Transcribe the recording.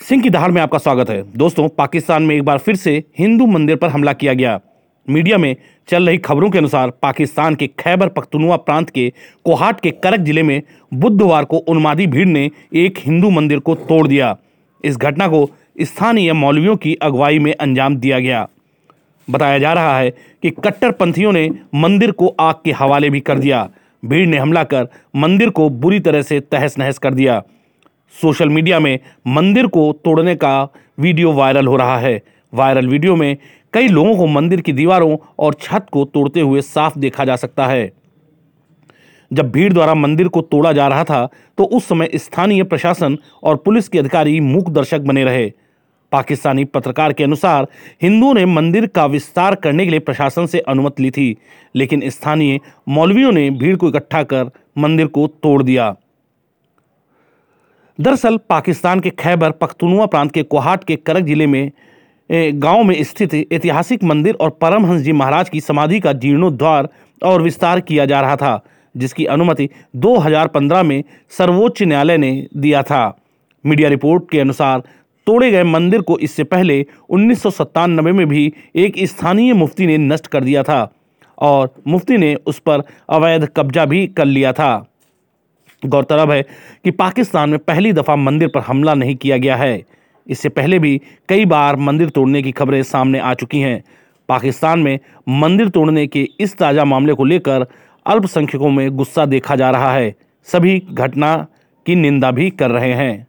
सिंह की दहाड़ में आपका स्वागत है। दोस्तों, पाकिस्तान में एक बार फिर से हिंदू मंदिर पर हमला किया गया। मीडिया में चल रही खबरों के अनुसार पाकिस्तान के खैबर पख्तूनवा प्रांत के कोहाट के करक ज़िले में बुधवार को उन्मादी भीड़ ने एक हिंदू मंदिर को तोड़ दिया। इस घटना को स्थानीय मौलवियों की अगुवाई में अंजाम दिया गया। बताया जा रहा है कि कट्टरपंथियों ने मंदिर को आग के हवाले भी कर दिया। भीड़ ने हमला कर मंदिर को बुरी तरह से तहस नहस कर दिया। सोशल मीडिया में मंदिर को तोड़ने का वीडियो वायरल हो रहा है। वायरल वीडियो में कई लोगों को मंदिर की दीवारों और छत को तोड़ते हुए साफ़ देखा जा सकता है। जब भीड़ द्वारा मंदिर को तोड़ा जा रहा था तो उस समय स्थानीय प्रशासन और पुलिस के अधिकारी मूक दर्शक बने रहे। पाकिस्तानी पत्रकार के अनुसार, हिंदुओं ने मंदिर का विस्तार करने के लिए प्रशासन से अनुमति ली थी, लेकिन स्थानीय मौलवियों ने भीड़ को इकट्ठा कर मंदिर को तोड़ दिया। दरअसल पाकिस्तान के खैबर पख्तूनवा प्रांत के कोहाट के करक ज़िले में गाँव में स्थित ऐतिहासिक मंदिर और परमहंस जी महाराज की समाधि का जीर्णोद्वार और विस्तार किया जा रहा था, जिसकी अनुमति 2015 में सर्वोच्च न्यायालय ने दिया था। मीडिया रिपोर्ट के अनुसार, तोड़े गए मंदिर को इससे पहले उन्नीस सौ सत्तानबे में भी एक स्थानीय मुफ्ती ने नष्ट कर दिया था और मुफ्ती ने उस पर अवैध कब्जा भी कर लिया था। गौरतलब है कि पाकिस्तान में पहली दफ़ा मंदिर पर हमला नहीं किया गया है। इससे पहले भी कई बार मंदिर तोड़ने की खबरें सामने आ चुकी हैं। पाकिस्तान में मंदिर तोड़ने के इस ताज़ा मामले को लेकर अल्पसंख्यकों में गुस्सा देखा जा रहा है। सभी घटना की निंदा भी कर रहे हैं।